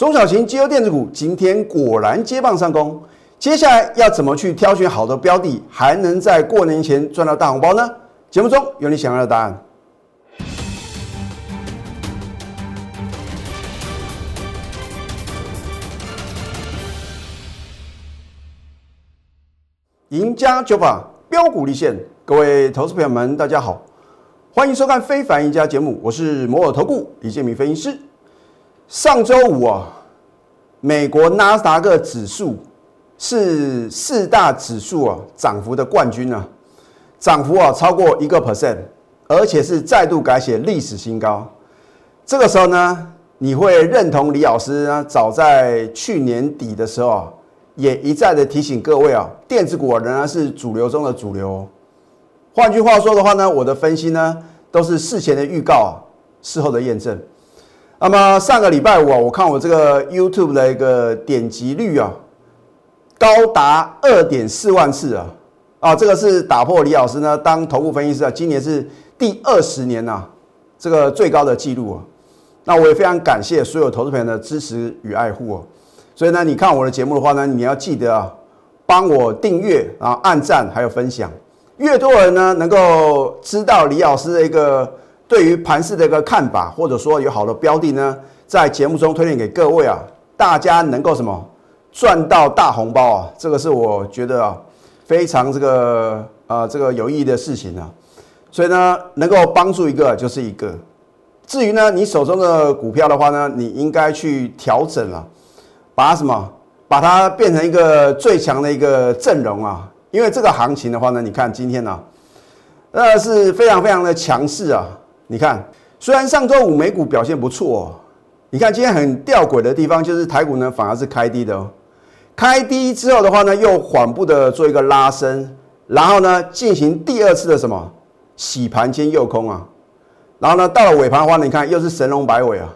中小型绩优电子股今天果然接棒上攻，接下来要怎么去挑选好的标的，还能在过年前赚到大红包呢？节目中有你想要的答案。赢家九法标股立现，各位投资朋友们，大家好，欢迎收看《非凡赢家》节目，我是摩尔投顾李建明分析师。上周五啊，美国纳斯达克指数是四大指数啊涨幅的冠军啊，涨幅啊超过一个 percent，而且是再度改写历史新高。这个时候呢，你会认同李老师呢？早在去年底的时候啊。也一再的提醒各位啊，电子股仍然是主流中的主流。换句话说的话呢，我的分析呢都是事前的预告，事后的验证。那么上个礼拜五啊，我看我这个 YouTube 的一个点击率啊，高达二点四万次啊，啊，这个是打破李老师呢当头部分析师啊，今年是第二十年呐，这个最高的记录啊。那我也非常感谢所有投资朋友的支持与爱护哦。所以呢，你看我的节目的话呢，你要记得啊，帮我订阅啊、按赞还有分享，越多人呢能够知道李老师的一个对于盘市的一个看法，或者说有好的标的呢，在节目中推荐给各位啊，大家能够什么赚到大红包啊，这个是我觉得啊非常这个啊这个有意义的事情啊。所以呢，能够帮助一个就是一个。至于呢，你手中的股票的话呢，你应该去调整了。把什么？把它变成一个最强的一个阵容啊！因为这个行情的话呢，你看今天呢，那是非常非常的强势啊！你看，虽然上周五美股表现不错，你看今天很吊诡的地方就是台股呢反而是开低的哦。开低之后的话呢，又缓步的做一个拉升，然后呢进行第二次的什么洗盘兼诱空啊，然后呢到了尾盘的话，你看又是神龙摆尾啊。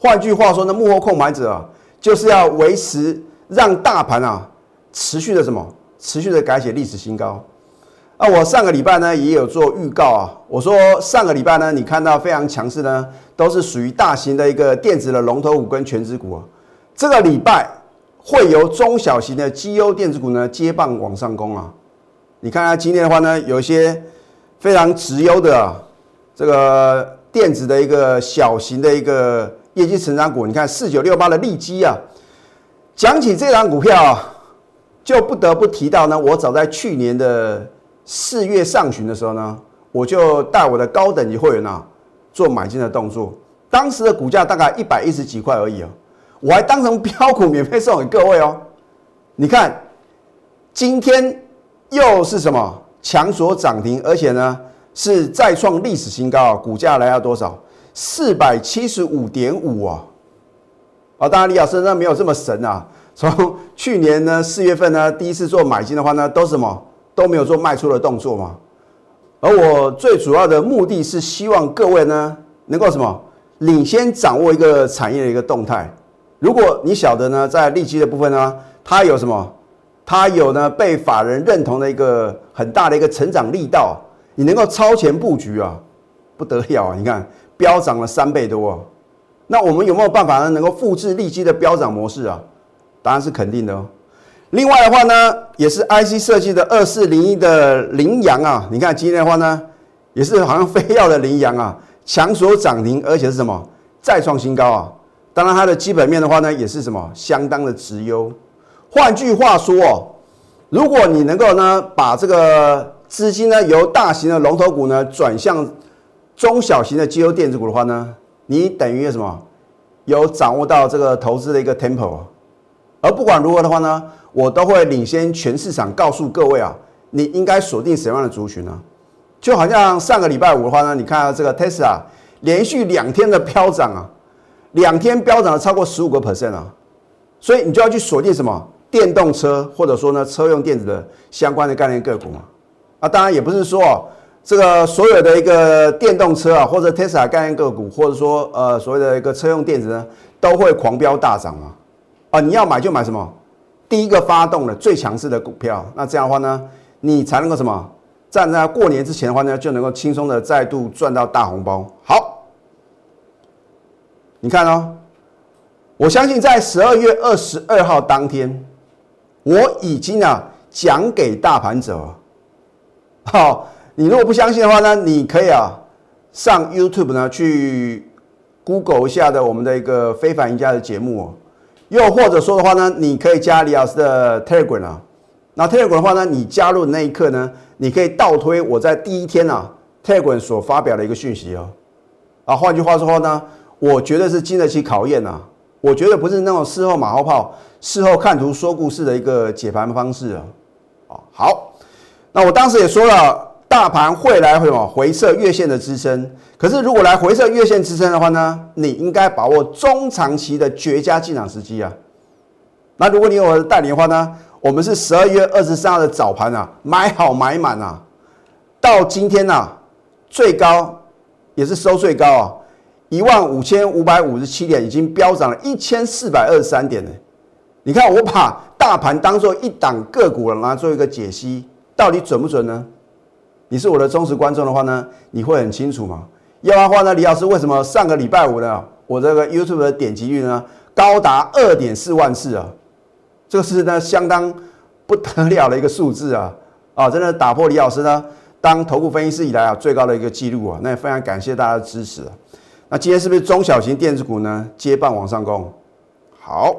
换句话说呢，幕后控买者啊。就是要维持让大盘啊持续的什么持续的改写历史新高啊！我上个礼拜呢也有做预告啊，我说上个礼拜呢你看到非常强势呢，都是属于大型的一个电子的龙头股跟全指股啊。这个礼拜会由中小型的绩优电子股呢接棒往上攻啊。你看看今天的话呢，有一些非常直优的这个电子的一个小型的一个。业绩成长股，你看四九六八的利基啊，讲起这张股票啊，就不得不提到呢。我早在去年的四月上旬的时候呢，我就带我的高等级会员啊做买进的动作。当时的股价大概一百一十几块而已哦，我还当成标股免费送给各位哦。你看，今天又是什么强所涨停，而且呢是再创历史新高啊，股价来到多少？四百七十五点五啊！啊，当然李老师那没有这么神啊。从去年呢四月份呢第一次做买进的话呢，都什么都没有做卖出的动作嘛。而我最主要的目的是希望各位呢能够什么领先掌握一个产业的一个动态。如果你晓得呢，在利基的部分呢，它有什么？它有呢被法人认同的一个很大的一个成长力道，你能够超前布局啊，不得了啊！你看。飙涨了三倍多，啊那我们有没有办法呢？能够复制利基的飙涨模式啊？答案是肯定的哦。另外的话呢，也是 IC 设计的二四零一的羚羊啊，你看今天的话呢，也是好像非要的羚羊啊，强所涨停，而且是什么再创新高啊？当然它的基本面的话呢，也是什么相当的直优。换句话说哦，如果你能够呢，把这个资金呢由大型的龙头股呢转向。中小型的绩优电子股的话呢，你等于什么？有掌握到这个投资的一个 tempo，而不管如何的话呢，我都会领先全市场，告诉各位啊，你应该锁定什么样的族群呢？就好像上个礼拜五的话呢，你看到这个 Tesla 连续两天的飙涨啊，两天飙涨了超过十五个 percent 啊，所以你就要去锁定什么电动车或者说呢车用电子的相关的概念个股嘛。啊，当然也不是说。这个所有的一个电动车啊，或者 Tesla 概念个股，或者说呃所谓的一个车用电子呢，都会狂飙大涨啊！啊，你要买就买什么？第一个发动的最强势的股票，那这样的话呢，你才能够什么？站在过年之前的话呢，就能够轻松的再度赚到大红包。好，你看哦，我相信在十二月二十二号当天，我已经啊讲给大盘者。好，你如果不相信的话呢，你可以啊上 YouTube 呢去 Google 一下的我们的一个非凡赢家的节目哦。又或者说的话呢，你可以加李老师的 Telegram 啊。那 Telegram 的话呢，你加入的那一刻呢，你可以倒推我在第一天啊 Telegram 所发表的一个讯息哦。啊，换句话说话呢，我觉得是经得起考验呐。我觉得不是那种事后马后炮、事后看图说故事的一个解盘方式啊。啊，好，那我当时也说了，大盘会来回往回撤月线的支撑。可是如果来回撤月线支撑的话呢，你应该把握中长期的绝佳进场时机啊。那如果你有我的代理的话呢？我们是十二月二十三号的早盘啊，买好买满啊，到今天呐，最高也是收最高啊，一万五千五百五十七点，已经飙涨了一千四百二十三点呢。你看，我把大盘当做一档个股了来做一个解析，到底准不准呢？你是我的忠实观众的话呢，你会很清楚嘛？要不然的话呢，李老师为什么上个礼拜五呢，我这个 YouTube 的点击率呢高达二点四万次啊？这个是呢相当不得了的一个数字啊啊，真的打破李老师呢当头部分析师以来啊最高的一个记录啊，那也非常感谢大家的支持啊。那今天是不是中小型电子股呢接棒往上攻？好，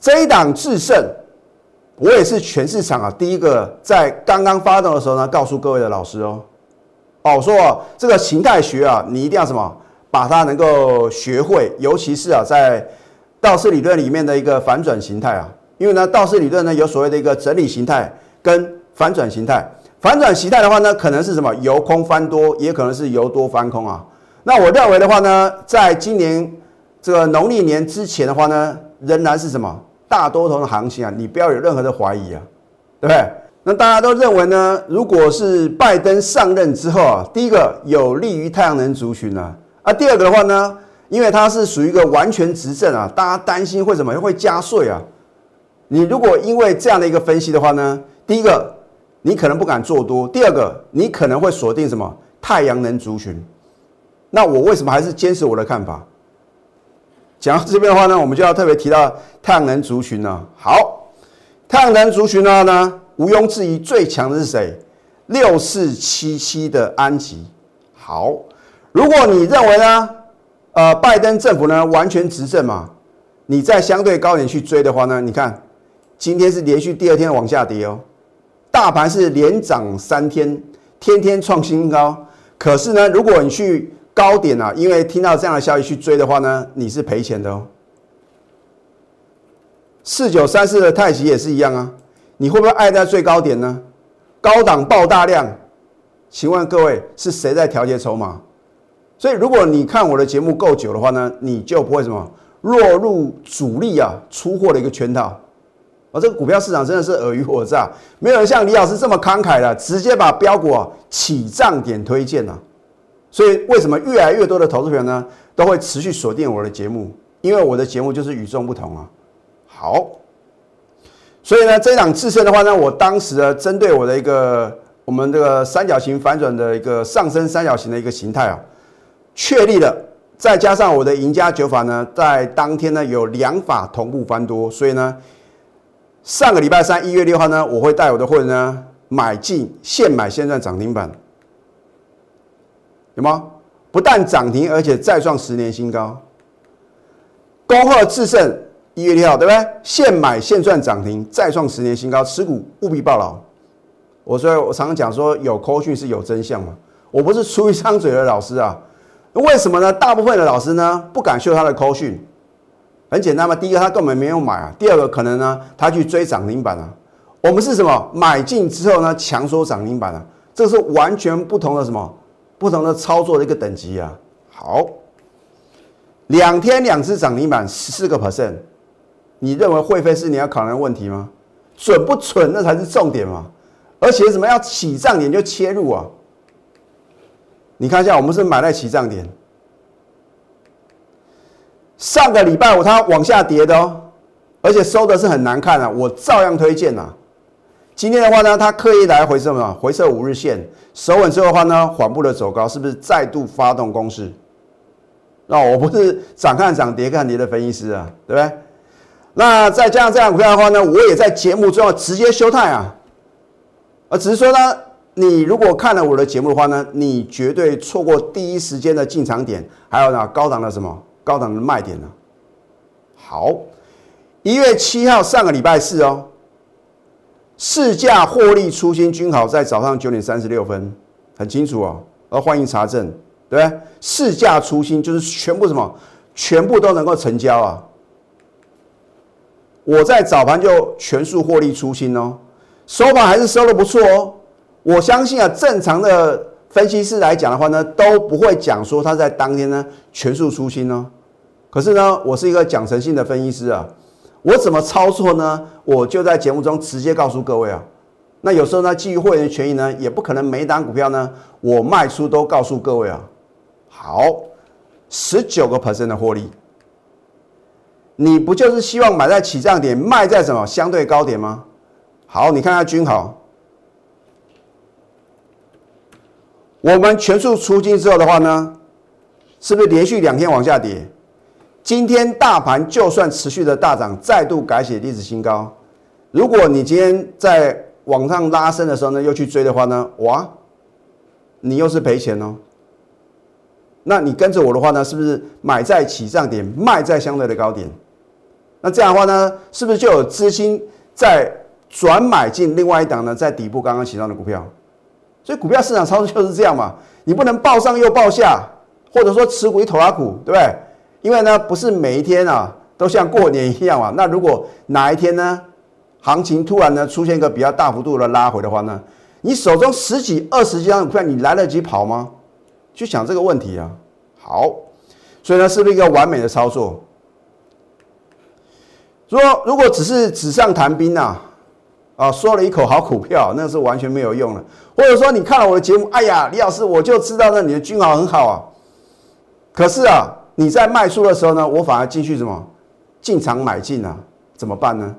这一档制胜，我也是全市场啊第一个在刚刚发动的时候呢告诉各位的老师哦哦，我说这个形态学啊，你一定要什么把它能够学会，尤其是啊在。道氏理论里面的一个反转形态啊，因为呢，道氏理论呢有所谓的一个整理形态跟反转形态。反转形态的话呢，可能是什么由空翻多，也可能是由多翻空啊。那我认为的话呢，在今年这个农历年之前的话呢，仍然是什么大多头的行情啊，你不要有任何的怀疑啊，对不对？那大家都认为呢，如果是拜登上任之后啊，第一个有利于太阳能族群啊，啊，第二个的话呢？因为它是属于一个完全执政啊，大家担心会什么会加税啊？你如果因为这样的一个分析的话呢，第一个你可能不敢做多，第二个你可能会锁定什么太阳能族群。那我为什么还是坚持我的看法？讲到这边的话呢，我们就要特别提到太阳能族群呢。好，太阳能族群呢呢，毋庸置疑最强的是谁？六四七七的安吉。好，如果你认为呢？呃，拜登政府呢完全执政嘛？你在相对高点去追的话呢，你看今天是连续第二天往下跌哦，大盘是连涨三天，天天创新高。可是呢，如果你去高点啊，因为听到这样的消息去追的话呢，你是赔钱的哦。四九三四的太极也是一样啊，你会不会爱在最高点呢？高档爆大量，请问各位是谁在调节筹码？所以，如果你看我的节目够久的话呢，你就不会什么落入主力啊出货的一个圈套。而这个股票市场真的是尔虞我诈，没有人像李老师这么慷慨的，直接把标股啊起涨点推荐呐。所以，为什么越来越多的投资人呢都会持续锁定我的节目？因为我的节目就是与众不同啊。好，所以呢，这档自身的话呢，我当时呢，针对我的一个我们这个三角形反转的一个上升三角形的一个形态啊。确立了，再加上我的赢家九法呢，在当天呢有两法同步翻多，所以呢，上个礼拜三一月六号呢，我会带我的会员呢买进现买现赚涨停板，有吗？不但涨停，而且再创十年新高。恭贺智胜一月六号，对不对？现买现赚涨停，再创十年新高，持股务必报牢。我所以我常常讲说，有扣讯是有真相嘛，我不是出一张嘴的老师啊。为什么呢？大部分的老师呢不敢秀他的扣讯，很简单嘛。第一个他根本没有买啊，第二个可能呢他去追涨停板啊。我们是什么？买进之后呢强说涨停板啊，这是完全不同的什么？不同的操作的一个等级啊。好，两天两只涨停板十四个 percent，你认为会费是你要考量的问题吗？准不准那才是重点嘛。而且什么要起涨点就切入啊。你看一下，我们是买在起涨点。上个礼拜五它往下跌的哦，而且收的是很难看啊，我照样推荐呐。今天的话呢，它刻意来回什么？回撤五日线，守稳之后的话呢，缓步的走高，是不是再度发动攻势？那我不是涨看涨跌看跌的分析师啊，对不对？那再加上这样股票的话呢，我也在节目中要直接休态啊，啊，只是说呢，你如果看了我的节目的话呢，你绝对错过第一时间的进场点，还有呢高档的什么高档的卖点呢？好，一月七号上个礼拜四哦，市价获利初心均好，在早上九点三十六分，很清楚哦，而欢迎查证，对不对？市价初心就是全部什么，全部都能够成交啊。我在早盘就全数获利出清哦，收盘还是收的不错哦。我相信啊，正常的分析师来讲的话呢，都不会讲说他在当天呢全数出清哦。可是呢，我是一个讲诚信的分析师啊，我怎么操作呢？我就在节目中直接告诉各位啊。那有时候呢，基于会员权益呢，也不可能每一单股票呢我卖出都告诉各位啊。好，十九个 percent 的获利。你不就是希望买在起涨点，卖在什么相对高点吗？好，你看下均好。我们全数出金之后的话呢，是不是连续两天往下跌？今天大盘就算持续的大涨，再度改写历史新高。如果你今天在往上拉升的时候呢，又去追的话呢，哇，你又是赔钱哦。那你跟着我的话呢，是不是买在起涨点，卖在相对的高点？那这样的话呢，是不是就有资金在转买进另外一档呢？在底部刚刚起涨的股票，所以股票市场操作就是这样嘛，你不能报上又报下，或者说持股一头拉股，对不对？因为呢，不是每一天啊都像过年一样啊。那如果哪一天呢，行情突然呢出现一个比较大幅度的拉回的话呢，你手中十几、二十几张股票，你来得及跑吗？去想这个问题啊。好，所以呢，是不是一个完美的操作？说如果只是纸上谈兵呐，啊，说了一口好股票，那是完全没有用的。或者说你看了我的节目，哎呀，李老师，我就知道呢，你的均好很好啊。可是啊，你在卖出的时候呢，我反而进去什么进场买进啊，怎么办呢？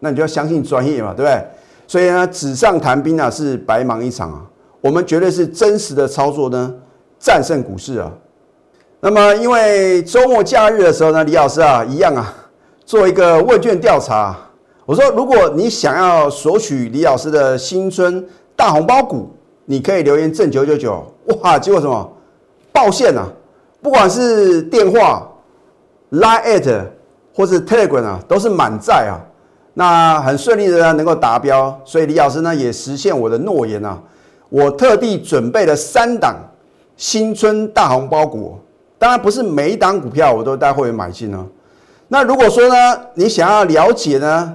那你就要相信专业嘛，对不对？所以呢，纸上谈兵啊，是白忙一场啊。我们绝对是真实的操作呢，战胜股市啊。那么因为周末假日的时候呢，李老师啊，一样啊。做一个问卷调查，我说，如果你想要索取李老师的新春大红包股，你可以留言正九九九，哇，结果什么爆线啊！不管是电话、Line at 或是 Telegram 啊，都是满载啊。那很顺利的呢，能够达标，所以李老师呢也实现我的诺言啊。我特地准备了三档新春大红包股，当然不是每一档股票我都带会员买进哦。那如果说呢，你想要了解呢，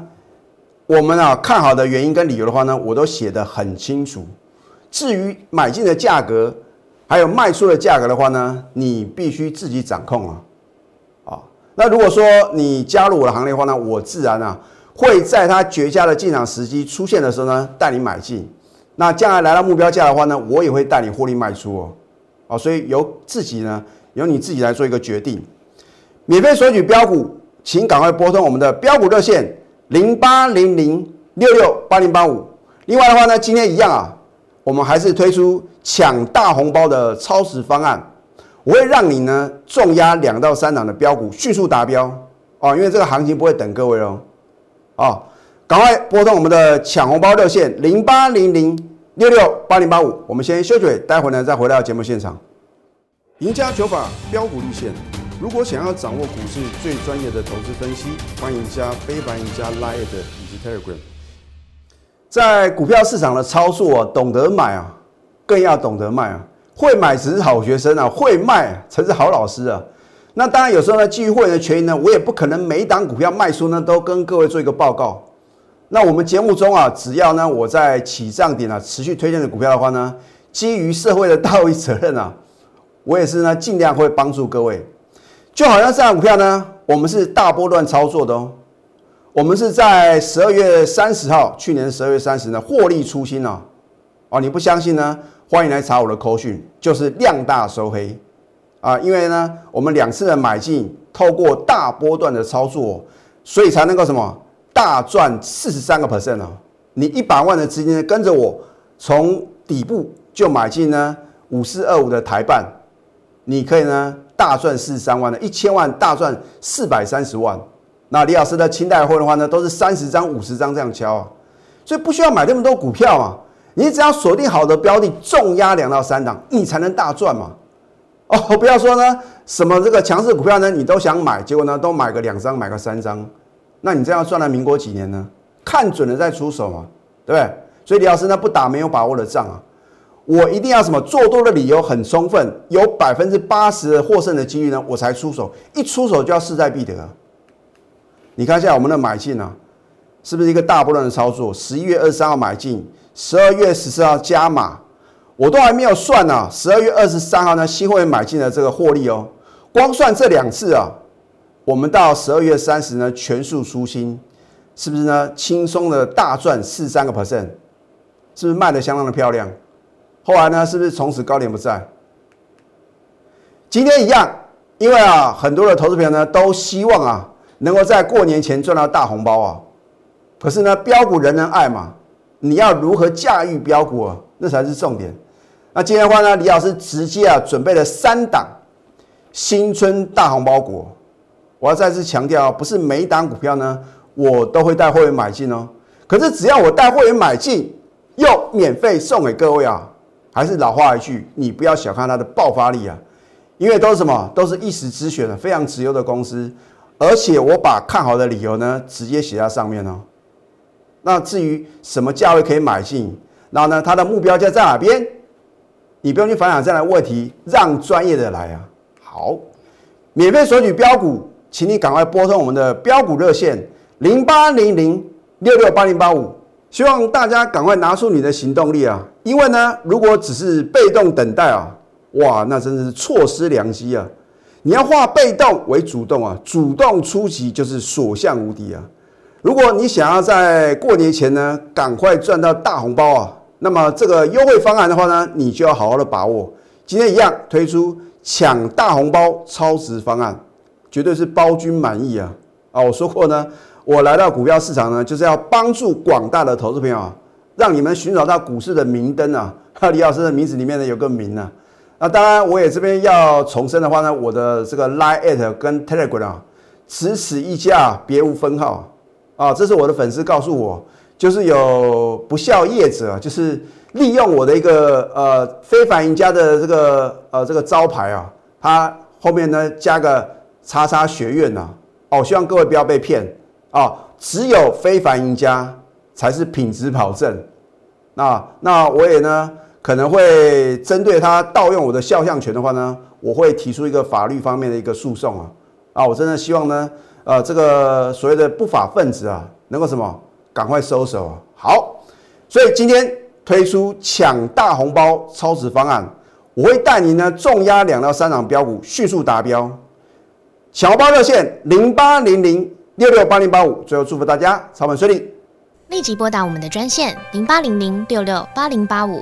我们啊看好的原因跟理由的话呢，我都写得很清楚。至于买进的价格，还有卖出的价格的话呢，你必须自己掌控啊。啊，那如果说你加入我的行列的话呢，我自然啊会在它绝佳的进场时机出现的时候呢，带你买进。那将来来到目标价的话呢，我也会带你获利卖出哦。啊，所以由自己呢，由你自己来做一个决定。免费索取标股。请赶快拨通我们的标股热线零八零零六六八零八五。另外的话呢，今天一样啊，我们还是推出抢大红包的超时方案，我会让你呢重压两到三档的标股迅速达标哦，因为这个行情不会等各位哦。哦，赶快拨通我们的抢红包热线零八零零六六八零八五。我们先休息，待会呢再回到节目现场。赢家九法标股立线。如果想要掌握股市最专业的投资分析，欢迎加非凡、加 Line 以及 Telegram。在股票市场的操作，懂得买啊，更要懂得卖啊。会买只是好学生啊，会卖才是好老师啊。那当然，有时候呢，基于会员的权益呢，我也不可能每一档股票卖出呢，都跟各位做一个报告。那我们节目中啊，只要呢，我在起涨点啊，持续推荐的股票的话呢，基于社会的道义责任啊，我也是呢，尽量会帮助各位。就好像这档股票呢，我们是大波段操作的哦。我们是在十二月三十号，去年十二月三十呢，获利出新哦。哦，你不相信呢？欢迎来查我的口讯，就是量大收黑啊。因为呢，我们两次的买进，透过大波段的操作，所以才能够什么大赚四十三个 percent 哦。你一百万的资金跟着我，从底部就买进呢五四二五的台办，你可以呢。大赚四十三万的，一千万大赚四百三十万。那李老师的清代货的话呢，都是三十张、五十张这样敲啊，所以不需要买那么多股票啊，你只要锁定好的标的，重压两到三档，你才能大赚嘛。哦，不要说呢，什么这个强势股票呢，你都想买，结果呢都买个两张，买个三张，那你这样赚了民国几年呢？看准了再出手嘛，对不对？所以李老师呢不打没有把握的仗啊，我一定要什么做多的理由很充分，有百分之八十的获胜的几率呢，我才出手，一出手就要势在必得啊。你看一下我们的买进啊，是不是一个大波段的操作？十一月二十三号买进，十二月十四号加码，我都还没有算呢。十二月二十三号呢，新会员买进的这个获利哦，光算这两次啊，我们到十二月三十呢全数出清，是不是呢？轻松的大赚四三个 percent，是不是卖的相当的漂亮？后来呢，是不是从此高点不在？今天一样，因为啊，很多的投资朋友呢都希望啊。能够在过年前赚到大红包啊！可是呢，标股人人爱嘛，你要如何驾驭标股啊？那才是重点。那今天的话呢，李老师直接啊准备了三档新春大红包股。我要再次强调，不是每一档股票呢，我都会带会员买进哦。可是只要我带会员买进，又免费送给各位啊，还是老话一句，你不要小看它的爆发力啊，因为都是什么，都是一时之选的，非常直优的公司。而且我把看好的理由呢，直接写在上面哦。那至于什么价位可以买进，然后呢，它的目标价在哪边，你不用去烦恼这样的问题，让专业的来啊。好，免费索取标股，请你赶快拨通我们的标股热线零八零零六六八零八五，希望大家赶快拿出你的行动力啊！因为呢，如果只是被动等待啊，哇，那真是错失良机啊！你要化被动为主动啊，主动出击就是所向无敌啊！如果你想要在过年前呢，赶快赚到大红包啊，那么这个优惠方案的话呢，你就要好好的把握。今天一样推出抢大红包超值方案，绝对是包君满意啊！啊，我说过呢，我来到股票市场呢，就是要帮助广大的投资朋友啊，让你们寻找到股市的明灯啊！哈李老师的名字里面呢有个明啊。那当然，我也这边要重申的话呢，我的这个 Line at 跟 Telegram 啊，此此一家，别无分号啊。这是我的粉丝告诉我，就是有不孝业者，就是利用我的一个呃非凡赢家的这个呃这个招牌啊，他后面呢加个叉叉学院呐。哦，希望各位不要被骗啊，只有非凡赢家才是品质保证。那那我也呢。可能会针对他盗用我的肖像权的话呢，我会提出一个法律方面的一个诉讼啊啊！我真的希望呢，呃，这个所谓的不法分子啊，能够什么赶快收手啊！好，所以今天推出抢大红包超值方案，我会带你呢重压两到三档标股迅速达标，抢红包热线零八零零六六八零八五，最后祝福大家操盘顺利，立即拨打我们的专线零八零零六六八零八五。